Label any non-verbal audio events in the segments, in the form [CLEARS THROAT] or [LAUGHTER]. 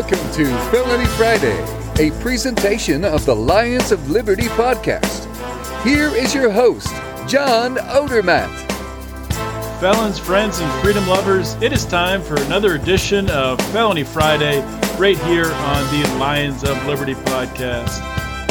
Welcome to Felony Friday, a presentation of the Lions of Liberty podcast. Here is your host, John Odermatt. Felons, friends, and freedom lovers, it is time for another edition of Felony Friday right here on the Lions of Liberty podcast.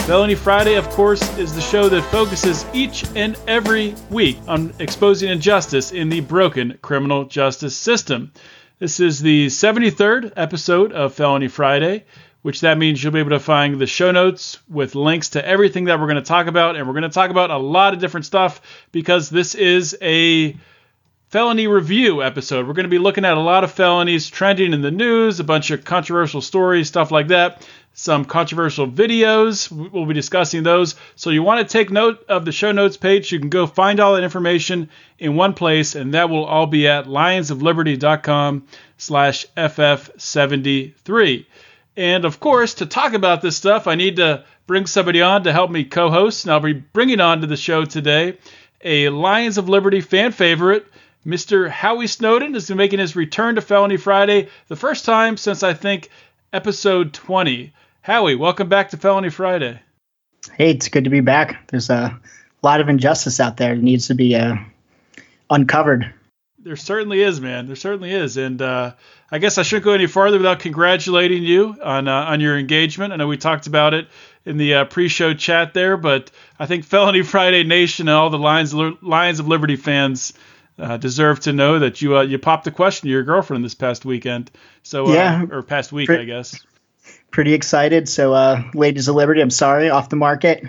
Felony Friday, of course, is the show that focuses each and every week on exposing injustice in the broken criminal justice system. This is the 73rd episode of Felony Friday, which that means you'll be able to find the show notes with links to everything that we're going to talk about. And we're going to talk about a lot of different stuff because this is a felony review episode. We're going to be looking at a lot of felonies trending in the news, a bunch of controversial stories, stuff like that some controversial videos. We'll be discussing those. So you want to take note of the show notes page. You can go find all that information in one place, and that will all be at lionsofliberty.com slash FF73. And of course, to talk about this stuff, I need to bring somebody on to help me co-host. And I'll be bringing on to the show today a Lions of Liberty fan favorite, Mr. Howie Snowdon is making his return to Felony Friday, the first time since I think episode 20. Howie, welcome back to Felony Friday. Hey, it's good to be back. There's a lot of injustice out there that needs to be uh, uncovered. There certainly is, man. There certainly is, and uh, I guess I shouldn't go any farther without congratulating you on uh, on your engagement. I know we talked about it in the uh, pre-show chat there, but I think Felony Friday Nation and all the Lions Lions of Liberty fans uh, deserve to know that you uh, you popped the question to your girlfriend this past weekend. So uh, yeah, or past week, I guess pretty excited. So, uh, Ladies of Liberty, I'm sorry, off the market.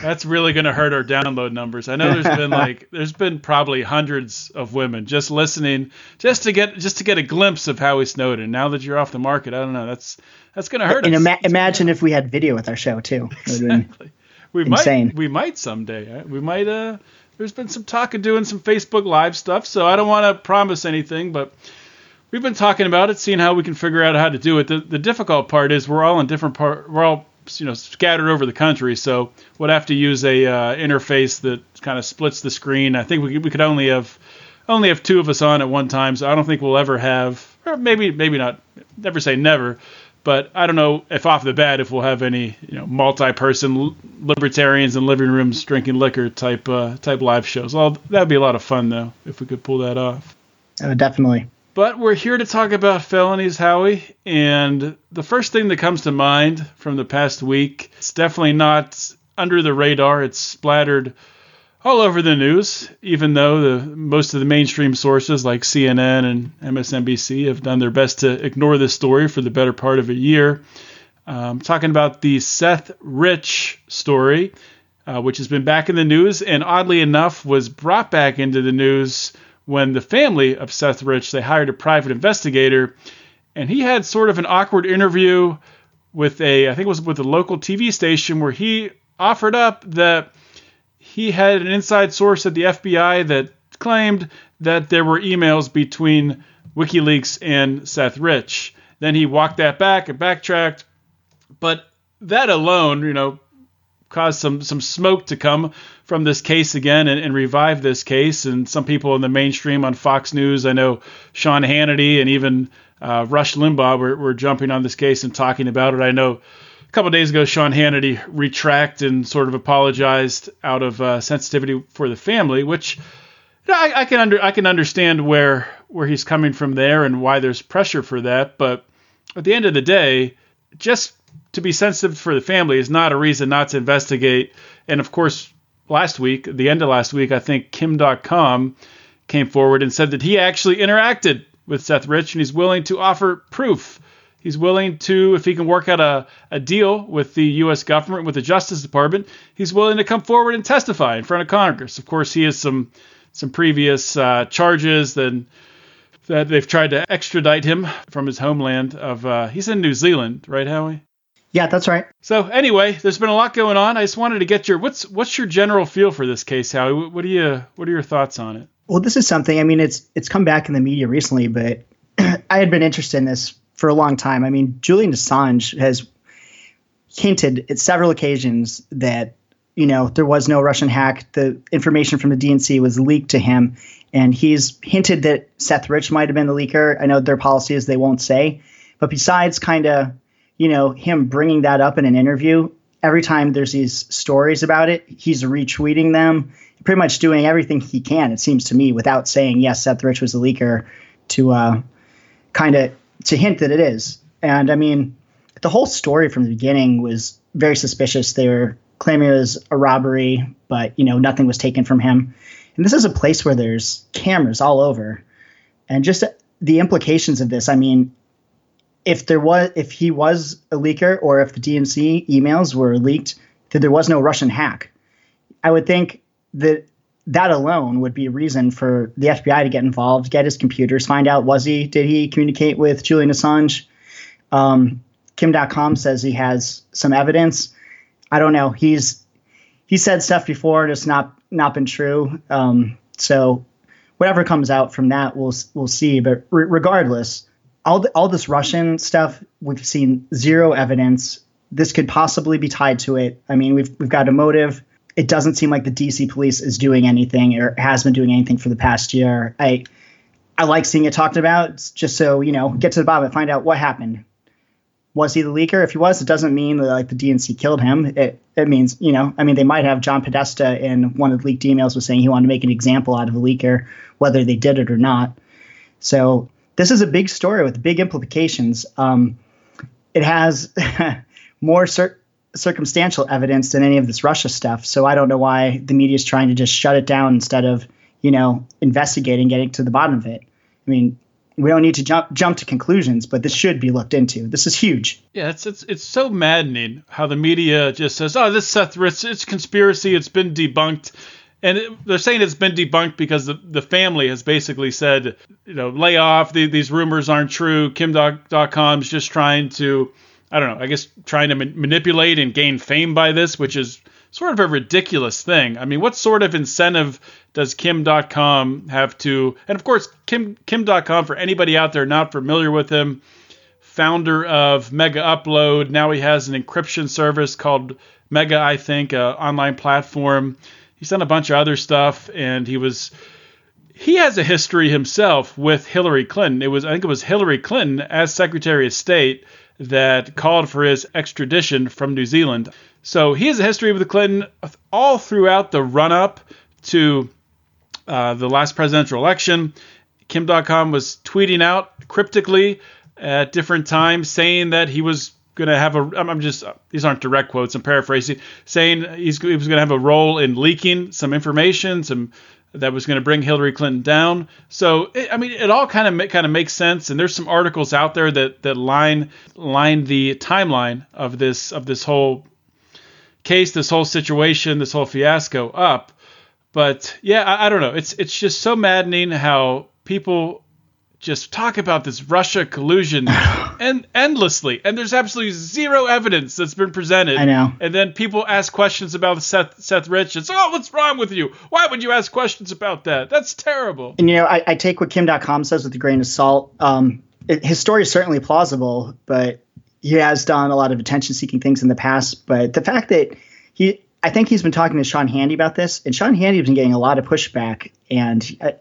That's really going to hurt our download numbers. I know there's been [LAUGHS] like there's been probably hundreds of women just listening just to get just to get a glimpse of Howie Snowdon. Now that you're off the market, I don't know. That's that's going to hurt and us. Ima- imagine if we had video with our show too. [LAUGHS] Exactly. We insane. might we might someday. We might uh there's been some talk of doing some Facebook live stuff, so I don't want to promise anything, but we've been talking about it, seeing how we can figure out how to do it. The, the difficult part is we're all in different part. We're all you know scattered over the country, so we'd have to use a uh, interface that kind of splits the screen. I think we we could only have only have two of us on at one time, so I don't think we'll ever have, or maybe maybe not. Never say never, but I don't know if off the bat if we'll have any you know multi-person libertarians in living rooms drinking liquor type uh, type live shows. Well, that'd be a lot of fun though if we could pull that off. Uh, definitely. But we're here to talk about felonies, Howie. And the first thing that comes to mind from the past week, it's definitely not under the radar. It's splattered all over the news, even though the most of the mainstream sources like CNN and MSNBC have done their best to ignore this story for the better part of a year. Um, talking about the Seth Rich story, uh, which has been back in the news and oddly enough was brought back into the news when the family of Seth Rich they hired a private investigator, and he had sort of an awkward interview with a I think it was with a local TV station where he offered up that he had an inside source at the FBI that claimed that there were emails between WikiLeaks and Seth Rich. Then he walked that back and backtracked, but that alone, you know, caused some some smoke to come from this case again and, and, revive this case. And some people in the mainstream on Fox News, I know Sean Hannity and even uh, Rush Limbaugh were, were jumping on this case and talking about it. I know couple days ago Sean Hannity retracted and sort of apologized out of uh, sensitivity for the family, which I, I can under I can understand where where he's coming from there and why there's pressure for that. But at the end of the day, just to be sensitive for the family is not a reason not to investigate. And of course, last week, the end of last week, I think Kim Dotcom came forward and said that he actually interacted with Seth Rich and he's willing to offer proof. He's willing to, if he can work out a, a deal with the U.S. government, with the Justice Department, he's willing to come forward and testify in front of Congress. Of course, he has some some previous uh, charges, then that they've tried to extradite him from his homeland of uh, he's in New Zealand, right, Howie? Yeah, that's right. So anyway, there's been a lot going on. I just wanted to get your what's what's your general feel for this case, Howie? What are you what are your thoughts on it? Well, this is something. I mean, it's it's come back in the media recently, but [CLEARS THROAT] I had been interested in this for a long time. I mean, Julian Assange has hinted at several occasions that you know there was no Russian hack. The information from the DNC was leaked to him, and he's hinted that Seth Rich might have been the leaker. I know their policy is they won't say, but besides kind of you know him bringing that up in an interview, every time there's these stories about it, he's retweeting them, pretty much doing everything he can. It seems to me without saying yes, Seth Rich was the leaker to uh, kind of to hint that it is. And I mean, the whole story from the beginning was very suspicious. They were claiming it was a robbery, but you know nothing was taken from him. And this is a place where there's cameras all over, and just the implications of this. I mean, if there was, if he was a leaker, or if the DNC emails were leaked, that there was no Russian hack, I would think that that alone would be a reason for the FBI to get involved, get his computers, find out was he did he communicate with Julian Assange. Um, Kim Dotcom says he has some evidence. I don't know. He's he said stuff before and it's not not been true. Um, so whatever comes out from that, we'll we'll see. But re- regardless, all the, all this Russian stuff, we've seen zero evidence. This could possibly be tied to it. I mean, we've we've got a motive it doesn't seem like the DC police is doing anything or has been doing anything for the past year. I I like seeing it talked about just so, you know, get to the bottom and find out what happened. Was he the leaker? If he was, it doesn't mean that like the DNC killed him. It it means, you know, I mean they might have John Podesta in one of the leaked emails was saying he wanted to make an example out of a leaker, whether they did it or not. So this is a big story with big implications. Um, it has [LAUGHS] more certain circumstantial evidence than any of this Russia stuff. So I don't know why the media is trying to just shut it down instead of, you know, investigating, getting to the bottom of it. I mean, we don't need to jump jump to conclusions, but this should be looked into. This is huge. Yeah, it's it's it's so maddening how the media just says, "Oh, this Seth Rich, it's conspiracy. It's been debunked." And they're saying it's been debunked because the, the family has basically said, you know, lay off. The, these rumors aren't true. Kim Dotcom's just trying to I don't know, I guess trying to ma- manipulate and gain fame by this, which is sort of a ridiculous thing. I mean, what sort of incentive does Kim Dotcom have to? And of course, Kim Kim Dotcom for anybody out there not familiar with him, founder of Megaupload. Now he has an encryption service called Mega, I think, an online platform. He's done a bunch of other stuff, and he was he has a history himself with Hillary Clinton. It was I think it was Hillary Clinton as Secretary of State that called for his extradition from New Zealand. So he has a history with Clinton all throughout the run up to uh, the last presidential election. Kim Dotcom was tweeting out cryptically at different times saying that he was going to have a. I'm just these aren't direct quotes. I'm paraphrasing, saying he's, he was going to have a role in leaking some information, some that was going to bring Hillary Clinton down. So it, I mean, it all kind of kind of makes sense. And there's some articles out there that that line line the timeline of this of this whole case, this whole situation, this whole fiasco up. But yeah, I, I don't know. It's it's just so maddening how people just talk about this Russia collusion [LAUGHS] and endlessly, and there's absolutely zero evidence that's been presented. I know. And then people ask questions about Seth Seth Rich. It's oh, what's wrong with you? Why would you ask questions about that? That's terrible. And you know, I, I take what Kim Dotcom says with a grain of salt. Um, it, his story is certainly plausible, but he has done a lot of attention-seeking things in the past. But the fact that he I think he's been talking to Sean Hannity about this, and Sean Hannity's been getting a lot of pushback, and uh,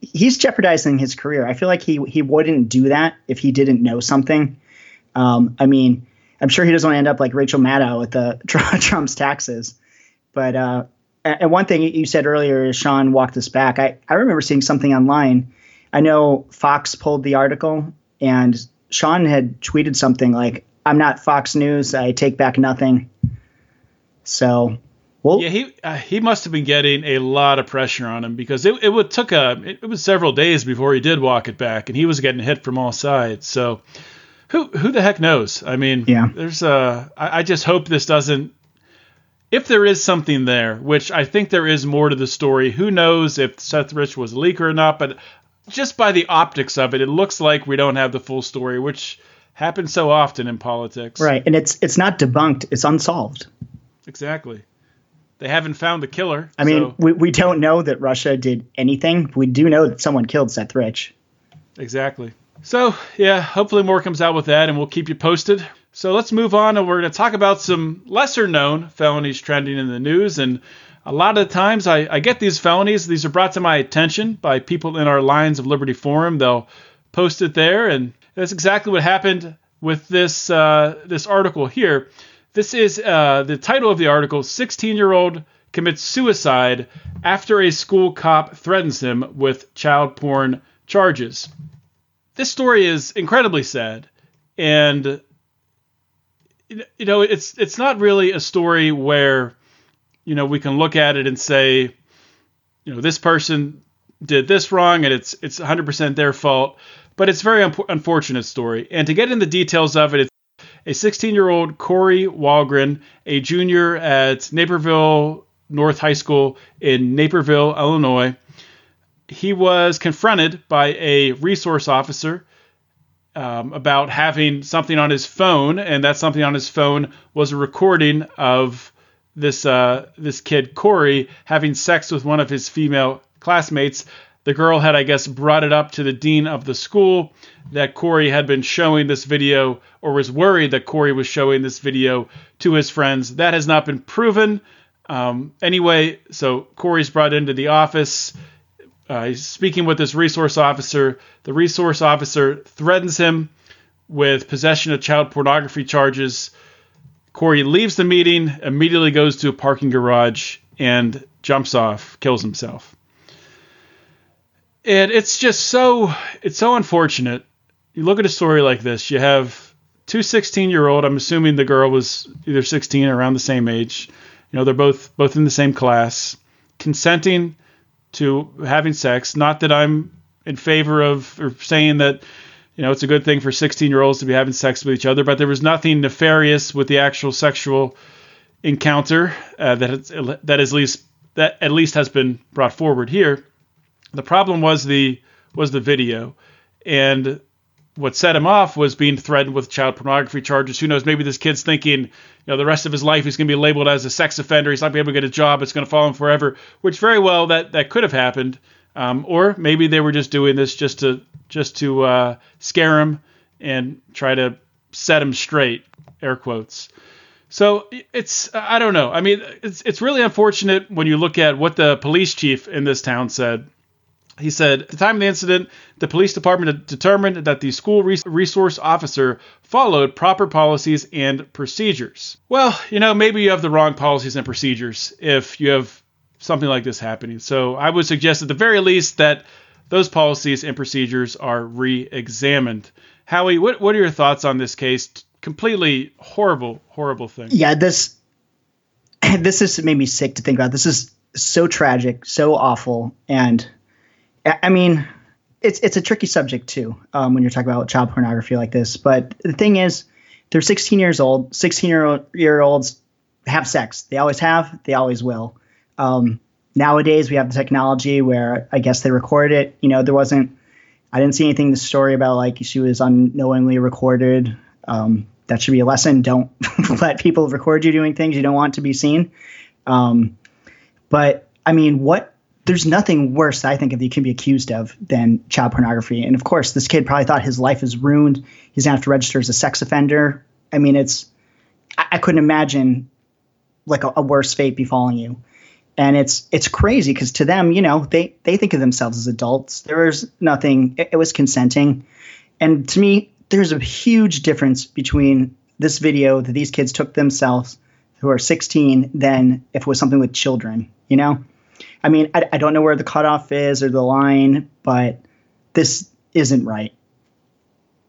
he's jeopardizing his career. I feel like he he wouldn't do that if he didn't know something. Um, I mean, I'm sure he doesn't end up like Rachel Maddow with the [LAUGHS] Trump's taxes. But uh, and one thing you said earlier Sean walked this back. I, I remember seeing something online. I know Fox pulled the article, and Sean had tweeted something like, "I'm not Fox News. I take back nothing." So well, yeah, he uh, he must have been getting a lot of pressure on him because it it would took a it, it, was several days before he did walk it back, and he was getting hit from all sides. So who who the heck knows? I mean, yeah. there's a I, I just hope this doesn't. If there is something there, which I think there is more to the story, who knows if Seth Rich was a leaker or not? But just by the optics of it, it looks like we don't have the full story, which happens so often in politics. Right, and it's it's not debunked; it's unsolved. Exactly. They haven't found the killer. I mean, so- we, we don't know that Russia did anything. We do know that someone killed Seth Rich. Exactly. So, yeah, hopefully more comes out with that and we'll keep you posted. So, let's move on and we're going to talk about some lesser known felonies trending in the news. And a lot of the times I, I get these felonies, these are brought to my attention by people in our Lions of Liberty forum. They'll post it there. And that's exactly what happened with this, uh, this article here. This is uh, the title of the article 16 year old commits suicide after a school cop threatens him with child porn charges. This story is incredibly sad and you know it's it's not really a story where you know we can look at it and say you know this person did this wrong and it's it's 100% their fault but it's a very un- unfortunate story. And to get in the details of it it's a 16 year old Corey Walgren, a junior at Naperville North High School in Naperville, Illinois. He was confronted by a resource officer um, about having something on his phone, and that something on his phone was a recording of this uh, this kid Corey having sex with one of his female classmates. The girl had, I guess, brought it up to the dean of the school that Corey had been showing this video, or was worried that Corey was showing this video to his friends. That has not been proven. Um, anyway, so Corey's brought into the office. Uh, he's speaking with this resource officer. The resource officer threatens him with possession of child pornography charges. Corey leaves the meeting, immediately goes to a parking garage, and jumps off, kills himself. And it's just so it's so unfortunate. You look at a story like this, you have two 16 year old, I'm assuming the girl was either 16 or around the same age. You know, they're both both in the same class, consenting to having sex. Not that I'm in favor of or saying that you know it's a good thing for 16 year olds to be having sex with each other, but there was nothing nefarious with the actual sexual encounter uh, that that is least that at least has been brought forward here. The problem was the was the video, and what set him off was being threatened with child pornography charges. Who knows? Maybe this kid's thinking, you know, the rest of his life he's going to be labeled as a sex offender. He's not going to be able to get a job. It's going to follow him forever. Which very well that that could have happened. Um, or maybe they were just doing this just to just to uh, scare him and try to set him straight. Air quotes. So it's I don't know. I mean, it's it's really unfortunate when you look at what the police chief in this town said. He said, at the time of the incident, the police department determined that the school resource officer followed proper policies and procedures. Well, you know, maybe you have the wrong policies and procedures if you have something like this happening. So I would suggest at the very least that those policies and procedures are re examined. Howie, what, what are your thoughts on this case? Completely horrible, horrible thing. Yeah, this [CLEARS THROAT] this just made me sick to think about. This is so tragic, so awful, and I mean, it's it's a tricky subject too um, when you're talking about child pornography like this. But the thing is, they're 16 years old. 16 year, year olds have sex. They always have. They always will. Um, nowadays, we have the technology where I guess they record it. You know, there wasn't. I didn't see anything in the story about like she was unknowingly recorded. Um, that should be a lesson. Don't [LAUGHS] let people record you doing things you don't want to be seen. Um, but I mean, what there's nothing worse I think that you can be accused of than child pornography. And of course, this kid probably thought his life is ruined. He's gonna have to register as a sex offender. I mean, it's I, I couldn't imagine like a, a, worse fate befalling you. And it's it's crazy because to them, you know, they they think of themselves as adults. There was nothing. It, it was consenting. And to me, there's a huge difference between this video that these kids took themselves who are 16 than if it was something with children. You know I mean, I, I don't know where the cutoff is or the line, but this isn't right.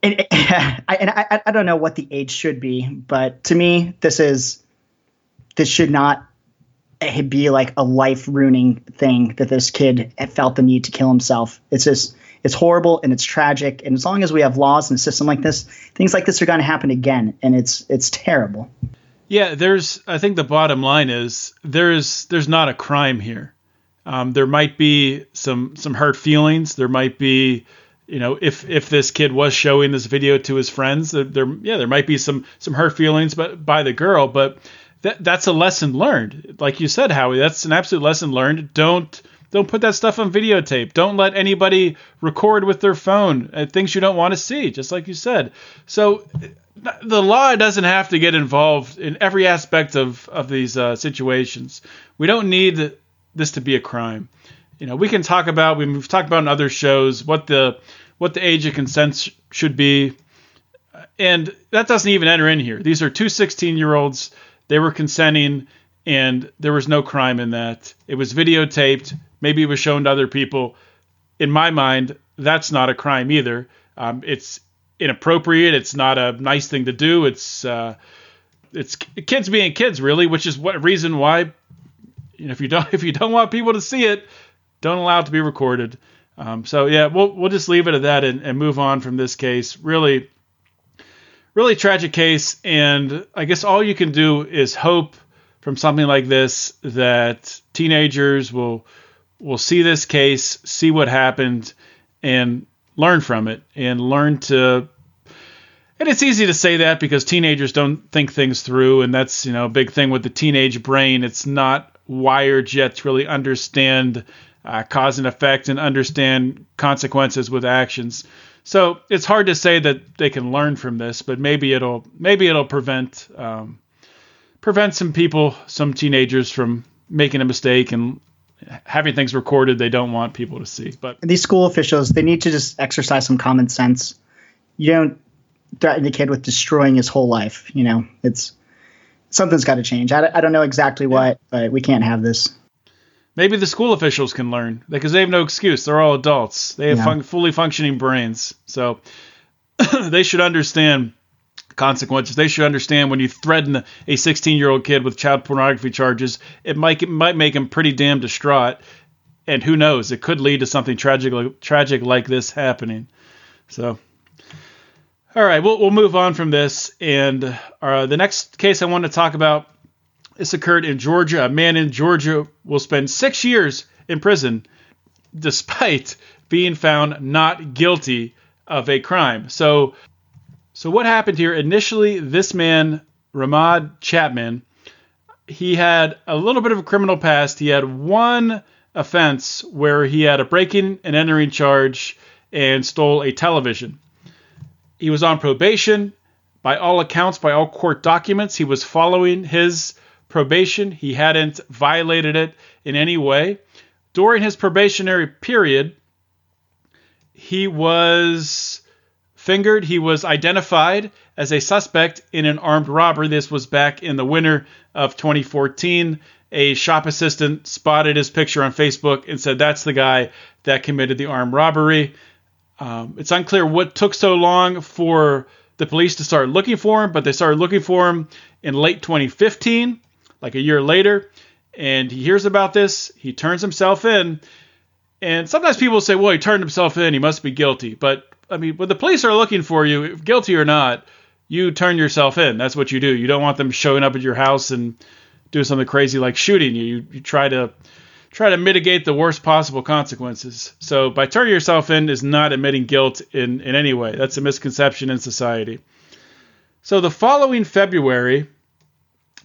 And, [LAUGHS] I, and I, I don't know what the age should be, but to me, this is this should not eh, be like a life ruining thing that this kid felt the need to kill himself. It's just it's horrible and it's tragic. And as long as we have laws and a system like this, things like this are going to happen again, and it's it's terrible. Yeah, there's. I think the bottom line is there's there's not a crime here. Um, there might be some some hurt feelings. There might be, you know, if if this kid was showing this video to his friends, there, there yeah, there might be some some hurt feelings, but by the girl. But that that's a lesson learned. Like you said, Howie, that's an absolute lesson learned. Don't don't put that stuff on videotape. Don't let anybody record with their phone uh, things you don't want to see, just like you said. So the law doesn't have to get involved in every aspect of of these uh, situations. We don't need this to be a crime. You know, we can talk about we've talked about in other shows what the what the age of consent should be, and that doesn't even enter in here. These are two 16 year olds. They were consenting, and there was no crime in that. It was videotaped. Maybe it was shown to other people. In my mind, that's not a crime either. Um, it's inappropriate. It's not a nice thing to do. It's uh, it's kids being kids, really, which is what reason why if you don't [LAUGHS] if you don't want people to see it, don't allow it to be recorded. Um, so yeah, we'll we'll just leave it at that and, and move on from this case. Really, really tragic case, and I guess all you can do is hope from something like this that teenagers will will see this case, see what happened, and learn from it and learn to and it's easy to say that because teenagers don't think things through and that's you know a big thing with the teenage brain it's not wired jets really understand uh, cause and effect and understand consequences with actions so it's hard to say that they can learn from this but maybe it'll maybe it'll prevent um, prevent some people some teenagers from making a mistake and having things recorded they don't want people to see. But these school officials, they need to just exercise some common sense. You don't threaten a kid with destroying his whole life. You know, it's something's got to change. I, I don't know exactly what, but we can't have this. Maybe the school officials can learn because they have no excuse. They're all adults. They have yeah. fun- fully functioning brains, so [CLEARS THROAT] they should understand consequences. They should understand when you threaten a 16 year old kid with child pornography charges, it might it might make him pretty damn distraught, and who knows, it could lead to something tragic tragic like this happening. So. All right, we'll, we'll move on from this. And uh, the next case I want to talk about this occurred in Georgia. A man in Georgia will spend six years in prison despite being found not guilty of a crime. So so what happened here? Initially, this man, Ramad Chapman, he had a little bit of a criminal past. He had one offense where he had a breaking and entering charge and stole a television. He was on probation. By all accounts, by all court documents, he was following his probation. He hadn't violated it in any way. During his probationary period, he was fingered. He was identified as a suspect in an armed robbery. This was back in the winter of 2014. A shop assistant spotted his picture on Facebook and said, That's the guy that committed the armed robbery. Um, it's unclear what took so long for the police to start looking for him, but they started looking for him in late 2015, like a year later. And he hears about this. He turns himself in. And sometimes people say, well, he turned himself in. He must be guilty. But I mean, when the police are looking for you, guilty or not, you turn yourself in. That's what you do. You don't want them showing up at your house and doing something crazy like shooting you. You, you try to try to mitigate the worst possible consequences. So by turning yourself in is not admitting guilt in, in any way. That's a misconception in society. So the following February,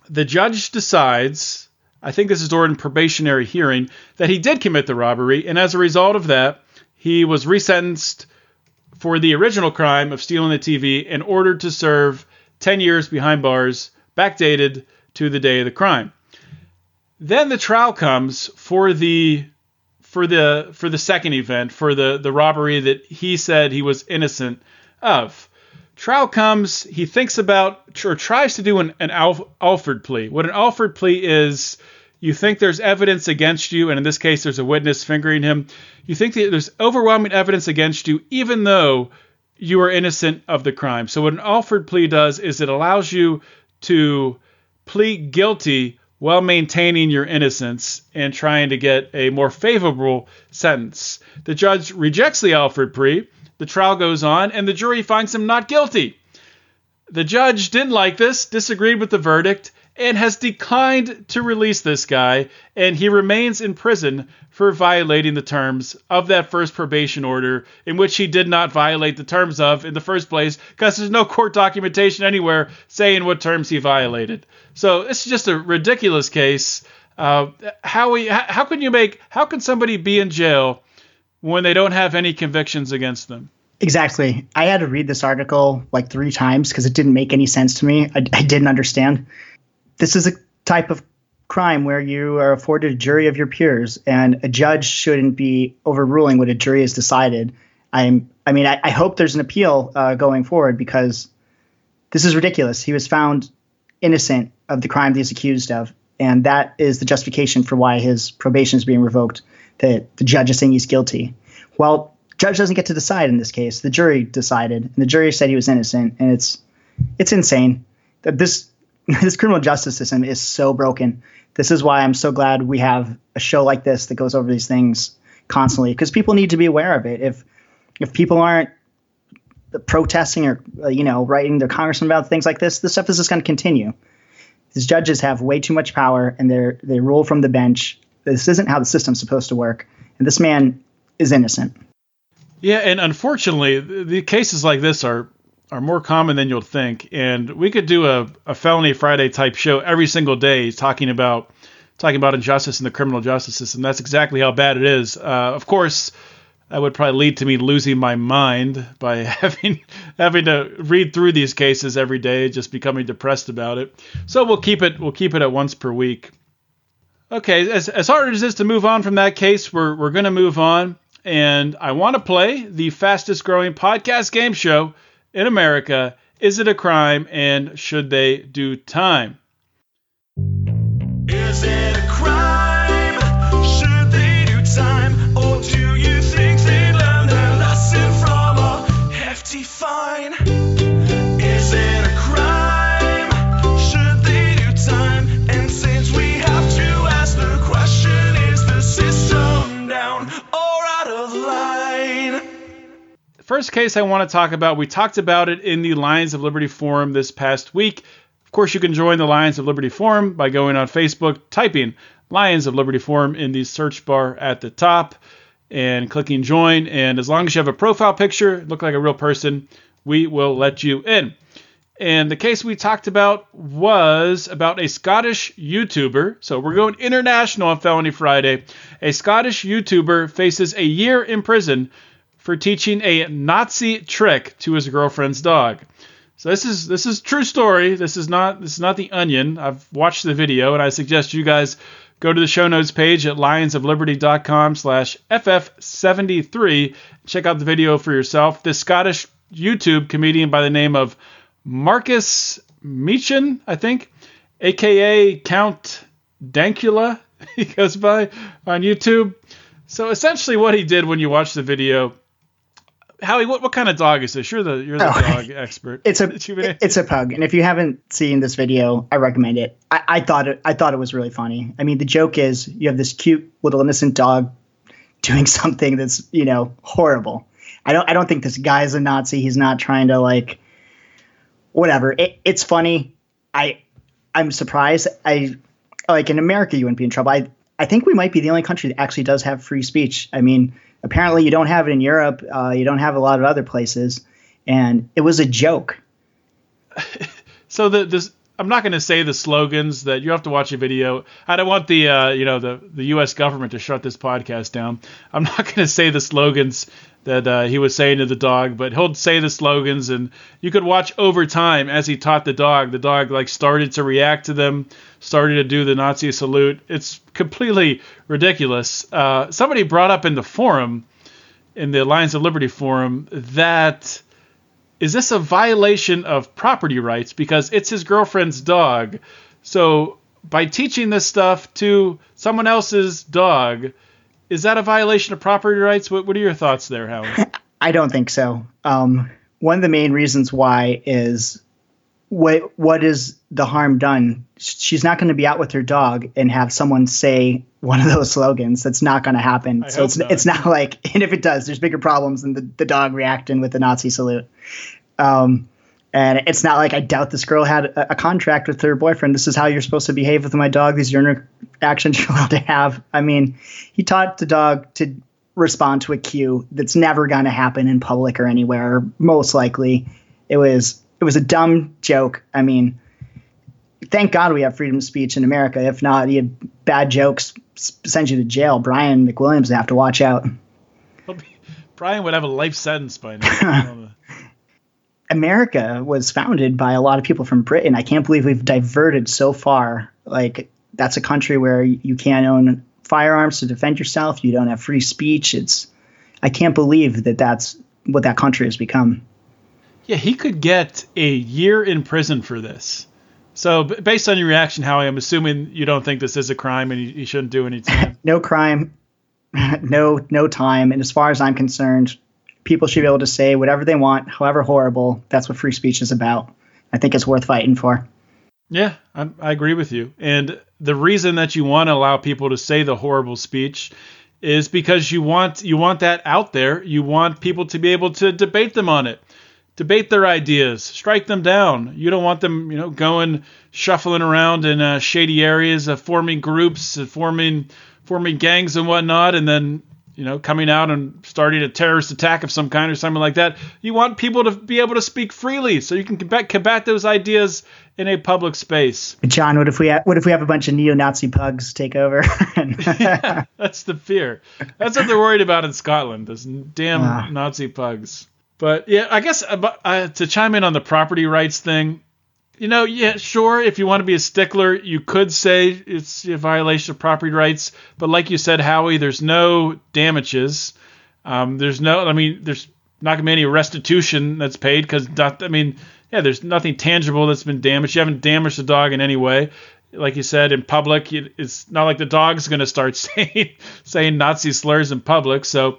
the judge decides, I think this is during probationary hearing, that he did commit the robbery, and as a result of that, he was resentenced for the original crime of stealing the TV and ordered to serve 10 years behind bars, backdated to the day of the crime. Then the trial comes for the for the for the second event, for the the robbery that he said he was innocent of. Trial comes, he thinks about or tries to do an, an Alford plea. What an Alford plea is you think there's evidence against you, and in this case, there's a witness fingering him. You think that there's overwhelming evidence against you, even though you are innocent of the crime. So, what an Alford plea does is it allows you to plead guilty while maintaining your innocence and trying to get a more favorable sentence. The judge rejects the Alford plea, the trial goes on, and the jury finds him not guilty. The judge didn't like this, disagreed with the verdict, and has declined to release this guy, and he remains in prison for violating the terms of that first probation order, in which he did not violate the terms of in the first place, because there's no court documentation anywhere saying what terms he violated. So it's just a ridiculous case. Uh, how we how can you make how can somebody be in jail when they don't have any convictions against them? Exactly. I had to read this article like three times because it didn't make any sense to me. I, I didn't understand. This is a type of crime where you are afforded a jury of your peers, and a judge shouldn't be overruling what a jury has decided. I'm. I mean, I, I hope there's an appeal uh, going forward because this is ridiculous. He was found innocent of the crime he's accused of, and that is the justification for why his probation is being revoked. That the judge is saying he's guilty. Well, judge doesn't get to decide in this case. The jury decided, and the jury said he was innocent, and it's it's insane that this [LAUGHS] this criminal justice system is so broken. This is why I'm so glad we have a show like this that goes over these things constantly because people need to be aware of it. If if people aren't protesting or uh, you know writing their congressman about things like this, this stuff is just going to continue. These judges have way too much power and they they rule from the bench. This isn't how the system's supposed to work, and this man is innocent. Yeah, and unfortunately, the cases like this are are more common than you'll think. And we could do a, a felony Friday type show every single day talking about talking about injustice in the criminal justice system. That's exactly how bad it is. Uh, of course, that would probably lead to me losing my mind by [LAUGHS] having having to read through these cases every day, just becoming depressed about it. So we'll keep it we'll keep it at once per week. Okay, as, as hard as it is to move on from that case, we're, we're going to move on and I want to play the fastest growing podcast game show in America. Is it a crime and should they do time? First case I want to talk about, we talked about it in the Lions of Liberty Forum this past week. Of course, you can join the Lions of Liberty Forum by going on Facebook, typing Lions of Liberty Forum in the search bar at the top, and clicking join. And as long as you have a profile picture, look like a real person, we will let you in. And the case we talked about was about a Scottish YouTuber. So we're going international on Felony Friday. A Scottish YouTuber faces a year in prison for teaching a Nazi trick to his girlfriend's dog. So this is this is true story. This is not this is not the Onion. I've watched the video, and I suggest you guys go to the show notes page at lionsofliberty.com slash ff73 check out the video for yourself this scottish youtube comedian by the name of markus meechan i think aka count dankula [LAUGHS] he goes by on youtube so essentially what he did when you watch the video Howie, what, what kind of dog is this? You're the you're the oh, dog expert. [LAUGHS] It's a [LAUGHS] it's a pug, and if you haven't seen this video, I recommend it. I, I thought it I thought it was really funny. I mean, the joke is you have this cute little innocent dog [LAUGHS] doing something that's you know horrible. I don't I don't think this guy is a Nazi. He's not trying to like whatever. It, it's funny. I I'm surprised. I like in America you wouldn't be in trouble. I I think we might be the only country that actually does have free speech. I mean apparently you don't have it in Europe. Uh, you don't have a lot of other places, and it was a joke. [LAUGHS] so the this I'm not going to say the slogans that you have to watch a video. I don't want the uh, you know the the U.S. government to shut this podcast down. I'm not going to say the slogans that uh, he was saying to the dog, but he'll say the slogans, and you could watch over time as he taught the dog. The dog like started to react to them, started to do the Nazi salute. It's completely ridiculous. Uh, somebody brought up in the forum, in the Lions of Liberty forum, that is this a violation of property rights because it's his girlfriend's dog. So by teaching this stuff to someone else's dog is that a violation of property rights? What, what are your thoughts there, Howard? [LAUGHS] I don't think so. Um, one of the main reasons why is what what is the harm done? She's not going to be out with her dog and have someone say one of those slogans. That's not going to happen. I so it's not. it's not [LAUGHS] like, and if it does, there's bigger problems than the, the dog reacting with the Nazi salute. Um, And it's not like I doubt this girl had a, a contract with her boyfriend. This is how you're supposed to behave with my dog. These are interactions you're allowed to have. I mean, he taught the dog to respond to a cue that's never going to happen in public or anywhere. Most likely, it was it was a dumb joke. I mean, thank God we have freedom of speech in America. If not, you have bad jokes send you to jail. Brian McWilliams would have to watch out. Brian would have a life sentence by now. [LAUGHS] America was founded by a lot of people from Britain. I can't believe we've diverted so far. Like that's a country where you can't own firearms to defend yourself. You don't have free speech. It's I can't believe that that's what that country has become. Yeah, he could get a year in prison for this. So, based on your reaction, Howie, I'm assuming you don't think this is a crime and he shouldn't do any time. [LAUGHS] no crime, [LAUGHS] no no time. And as far as I'm concerned, people should be able to say whatever they want, however horrible. That's what free speech is about. I think it's worth fighting for. Yeah, I, I agree with you. And the reason that you want to allow people to say the horrible speech is because you want you want that out there. You want people to be able to debate them on it debate their ideas, strike them down. You don't want them, you know, going shuffling around in uh, shady areas, uh, forming groups, uh, forming forming gangs and whatnot, and then you know coming out and starting a terrorist attack of some kind or something like that. You want people to be able to speak freely, so you can combat, combat those ideas in a public space. John, what if we ha- what if we have a bunch of neo-Nazi pugs take over? [LAUGHS] yeah, that's the fear. That's what they're worried about in Scotland. Those damn uh. Nazi pugs. But yeah, I guess uh, uh, to chime in on the property rights thing, you know, yeah, sure, if you want to be a stickler, you could say it's a violation of property rights. But like you said, Howie, there's no damages. Um, there's no, I mean, there's not going to be any restitution that's paid because, I mean, yeah, there's nothing tangible that's been damaged. You haven't damaged the dog in any way. Like you said, in public, it's not like the dog's going to start [LAUGHS] saying saying Nazi slurs in public. So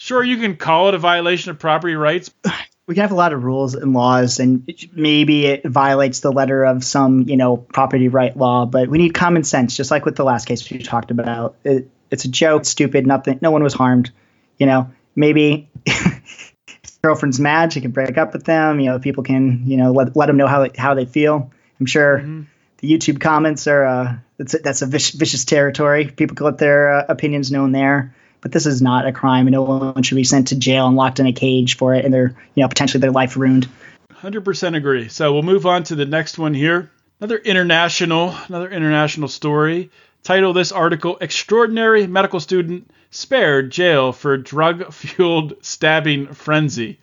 Sure, you can call it a violation of property rights. [LAUGHS] We can have a lot of rules and laws, and maybe it violates the letter of some, you know, property right law. But we need common sense, just like with the last case we talked about. It, it's a joke, stupid. Nothing. No one was harmed. You know, maybe [LAUGHS] girlfriend's mad. She can break up with them. You know, people can, you know, let, let them know how they, how they feel. I'm sure mm-hmm. the YouTube comments are uh, that's a, that's a vicious, vicious territory. People can let their uh, opinions known there but this is not a crime. And no one should be sent to jail and locked in a cage for it, and their you know potentially their life ruined. Hundred percent agree. So we'll move on to the next one here. Another international, another international story. Title this article: Extraordinary medical student spared jail for drug-fueled stabbing frenzy.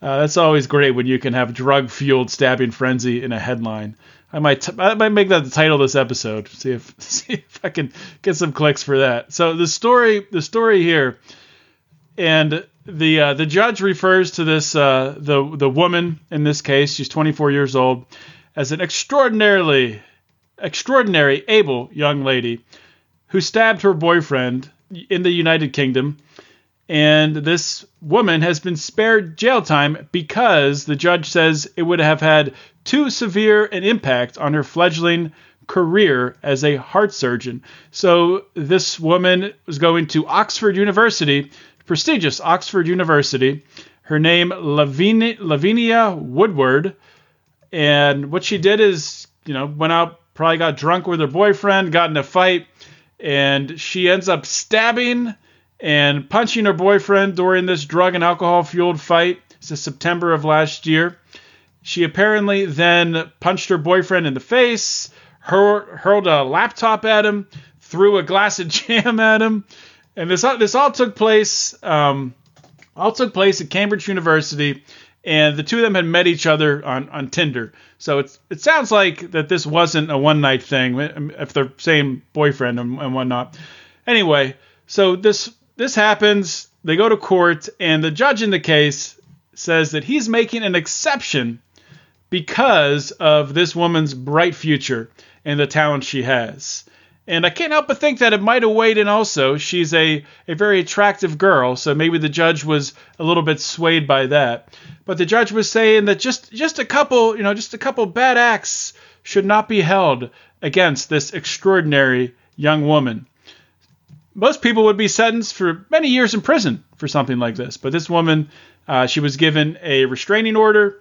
Uh, that's always great when you can have drug-fueled stabbing frenzy in a headline. I might t- I might make that the title of this episode. See if [LAUGHS] see if I can get some clicks for that. So the story the story here, and the uh, the judge refers to this uh, the the woman in this case. She's 24 years old, as an extraordinarily extraordinary able young lady who stabbed her boyfriend in the United Kingdom. And this woman has been spared jail time because the judge says it would have had too severe an impact on her fledgling career as a heart surgeon. So this woman was going to Oxford University, prestigious Oxford University. Her name Lavinia, Lavinia Woodward, and what she did is, you know, went out, probably got drunk with her boyfriend, got in a fight, and she ends up stabbing and punching her boyfriend during this drug and alcohol fueled fight. It's September of last year. She apparently then punched her boyfriend in the face, hur- hurled a laptop at him, threw a glass of [LAUGHS] jam at him, and this all, this all took place um, all took place at Cambridge University, and the two of them had met each other on, on Tinder. So it's it sounds like that this wasn't a one night thing if they're same boyfriend and, and whatnot. Anyway, so this this happens. They go to court, and the judge in the case says that he's making an exception because of this woman's bright future and the talent she has. And I can't help but think that it might have weighed in also. She's a, a very attractive girl, so maybe the judge was a little bit swayed by that. But the judge was saying that just just a couple, you know, just a couple bad acts should not be held against this extraordinary young woman. Most people would be sentenced for many years in prison for something like this, but this woman, uh, she was given a restraining order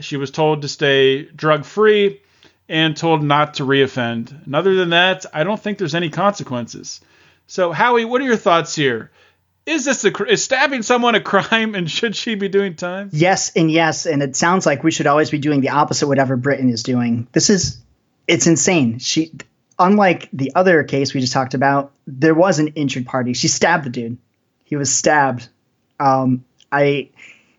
She was told to stay drug free and told not to reoffend. And other than that, I don't think there's any consequences. So, Howie, what are your thoughts here? Is this a, is stabbing someone a crime, and should she be doing time? Yes, and yes, and it sounds like we should always be doing the opposite whatever Britain is doing. This is it's insane. She, unlike the other case we just talked about, there was an injured party. She stabbed the dude. He was stabbed. Um, I,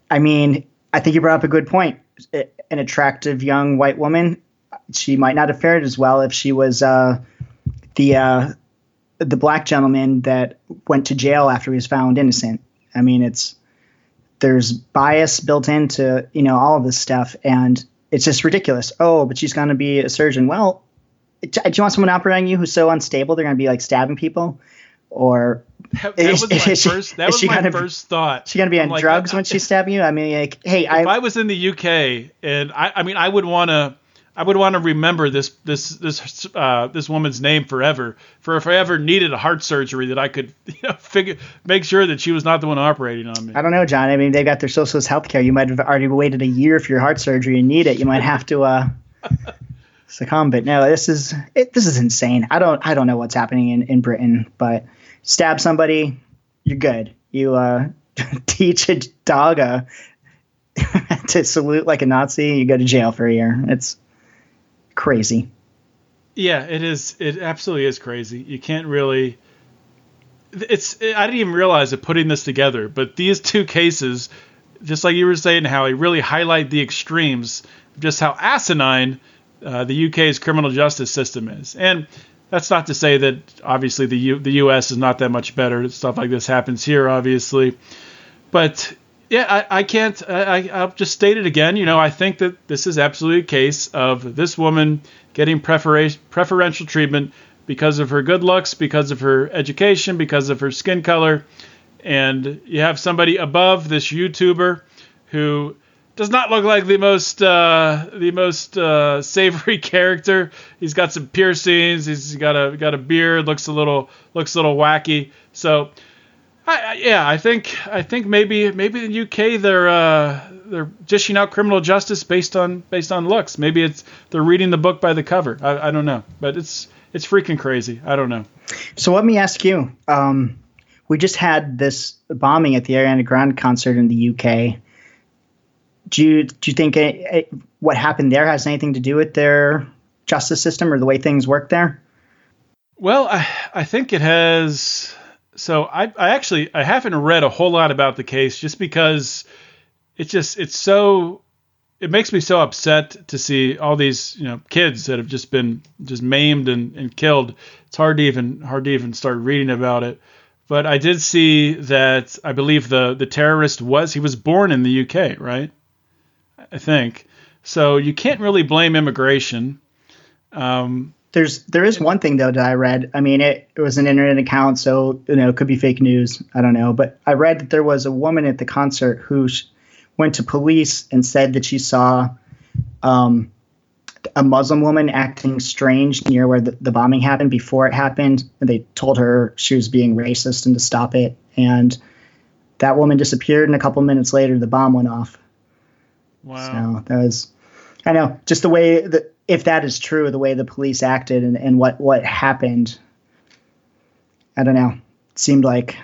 I mean, I think you brought up a good point. An attractive young white woman, she might not have fared as well if she was uh, the uh, the black gentleman that went to jail after he was found innocent. I mean, it's there's bias built into you know all of this stuff, and it's just ridiculous. Oh, but she's going to be a surgeon. Well, do you want someone operating you who's so unstable they're going to be like stabbing people? Or that, that is, was my [LAUGHS] she, first. That was my gonna, first thought. She gonna be on like, drugs when she's [LAUGHS] stabbing you? I mean, like, hey, if I, I was in the UK and I, I mean, I would want to I would want to remember this this this uh, this woman's name forever. For if I ever needed a heart surgery, that I could [LAUGHS] you know, figure make sure that she was not the one operating on me. I don't know, John. I mean, they got their socialist health care. You might have already waited a year for your heart surgery and need it. You might have to uh, succumb. But no, this is it, this is insane. I don't I don't know what's happening in in Britain, but stab somebody, you're good. You uh, [LAUGHS] teach a dog a, [LAUGHS] to salute like a Nazi, you go to jail for a year. It's crazy. Yeah, it is. It absolutely is crazy. You can't really. It's. I didn't even realize it putting this together, but these two cases, just like you were saying, how they really highlight the extremes, just how asinine uh, the UK's criminal justice system is. And that's not to say that obviously the U, the US is not that much better. Stuff like this happens here, obviously, but yeah, I, I can't. I, I'll just state it again. You know, I think that this is absolutely a case of this woman getting prefer- preferential treatment because of her good looks, because of her education, because of her skin color. And you have somebody above this YouTuber who does not look like the most uh, the most uh, savory [LAUGHS] character. He's got some piercings. He's got a got a beard. Looks a little looks a little wacky. So I, I, yeah, I think I think maybe maybe in the UK they're uh, they're dishing out criminal justice based on based on looks. Maybe it's they're reading the book by the cover. I, I don't know, but it's it's freaking crazy. I don't know. So let me ask you. Um, we just had this bombing at the Ariana Grande concert in the UK. Do you do you think it, it, what happened there has anything to do with their justice system or the way things work there? Well, I I think it has so I, I actually I haven't read a whole lot about the case just because it's just it's so it makes me so upset to see all these you know kids that have just been just maimed and, and killed. It's hard to even hard to even start reading about it. But I did see that I believe the the terrorist was he was born in the UK, right? I think so. You can't really blame immigration. Um, there's there is one thing though that I read. I mean, it, it was an internet account, so you know it could be fake news. I don't know, but I read that there was a woman at the concert who sh- went to police and said that she saw um, a Muslim woman acting strange near where the, the bombing happened before it happened. And they told her she was being racist and to stop it. And that woman disappeared, and a couple minutes later, the bomb went off. Wow. So that was, I know, just the way that if that is true, the way the police acted and, and what, what happened, I don't know. It seemed like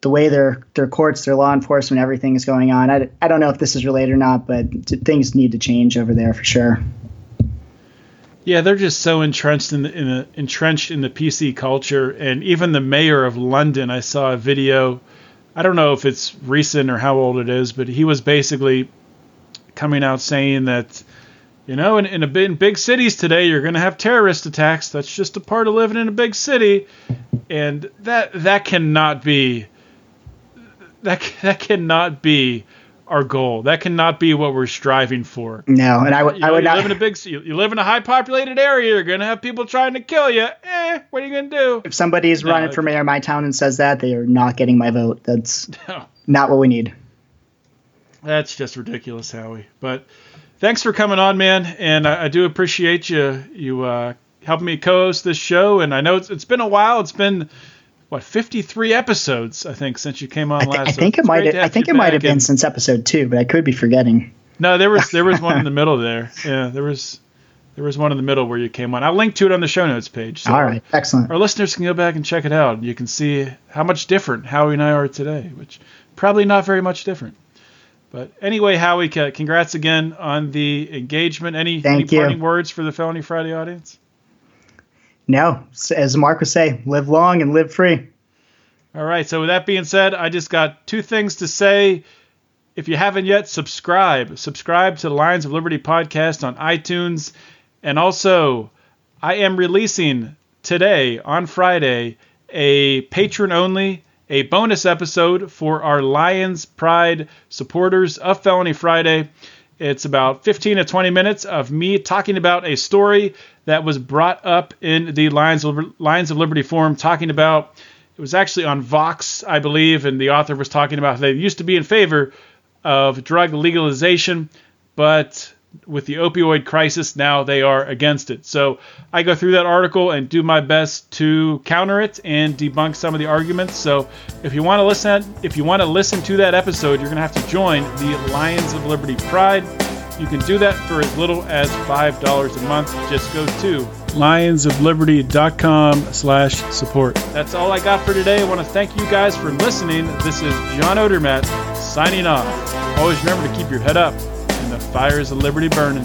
the way their their courts, their law enforcement, everything is going on. I, I don't know if this is related or not, but things need to change over there for sure. Yeah, they're just so entrenched in the, in the entrenched in the PC culture, and even the mayor of London. I saw a video. I don't know if it's recent or how old it is, but he was basically coming out saying that you know, in, in, a, in big cities today, you're going to have terrorist attacks. That's just a part of living in a big city, and that that cannot be that that cannot be our goal. That cannot be what we're striving for. No, and I would you, I would you not. live in a big you, you live in a high populated area. You're going to have people trying to kill you. Eh, what are you going to do? If somebody is no, running for mayor of my town and says that, they are not getting my vote. That's [LAUGHS] no. not what we need. That's just ridiculous, Howie. But thanks for coming on, man. And I, I do appreciate you you uh, helping me co-host this show. And I know it's, it's been a while. It's been what 53 episodes, I think, since you came on I th- last. I think so it might. I think it might have been since episode two, but I could be forgetting. No, there was there was one in [LAUGHS] the middle there. Yeah, there was there was one in the middle where you came on. I'll link to it on the show notes page. So All right, excellent. Our listeners can go back and check it out. You can see how much different Howie and I are today, which probably not very much different. But anyway, Howie, congrats again on the engagement. Any, Thank any parting words for the Felony Friday audience? No, as Mark would say, live long and live free. All right. So with that being said, I just got two things to say. If you haven't yet, subscribe. Subscribe to the Lions of Liberty podcast on iTunes. And also, I am releasing today on Friday a patron only, a bonus episode for our Lions Pride supporters of Felony Friday. It's about 15 to 20 minutes of me talking about a story that was brought up in the Lions Lions of Liberty forum, talking about it was actually on Vox, I believe, and the author was talking about they used to be in favor of drug legalization, but with the opioid crisis, now they are against it. So I go through that article and do my best to counter it and debunk some of the arguments. So if you want to listen, if you want to listen to that episode, you're going to have to join the Lions of Liberty Pride. You can do that for as little as $5 a month. Just go to lionsofliberty.com slash support. That's all I got for today. I want to thank you guys for listening. This is John Odermatt signing off. Always remember to keep your head up the fires of liberty burning.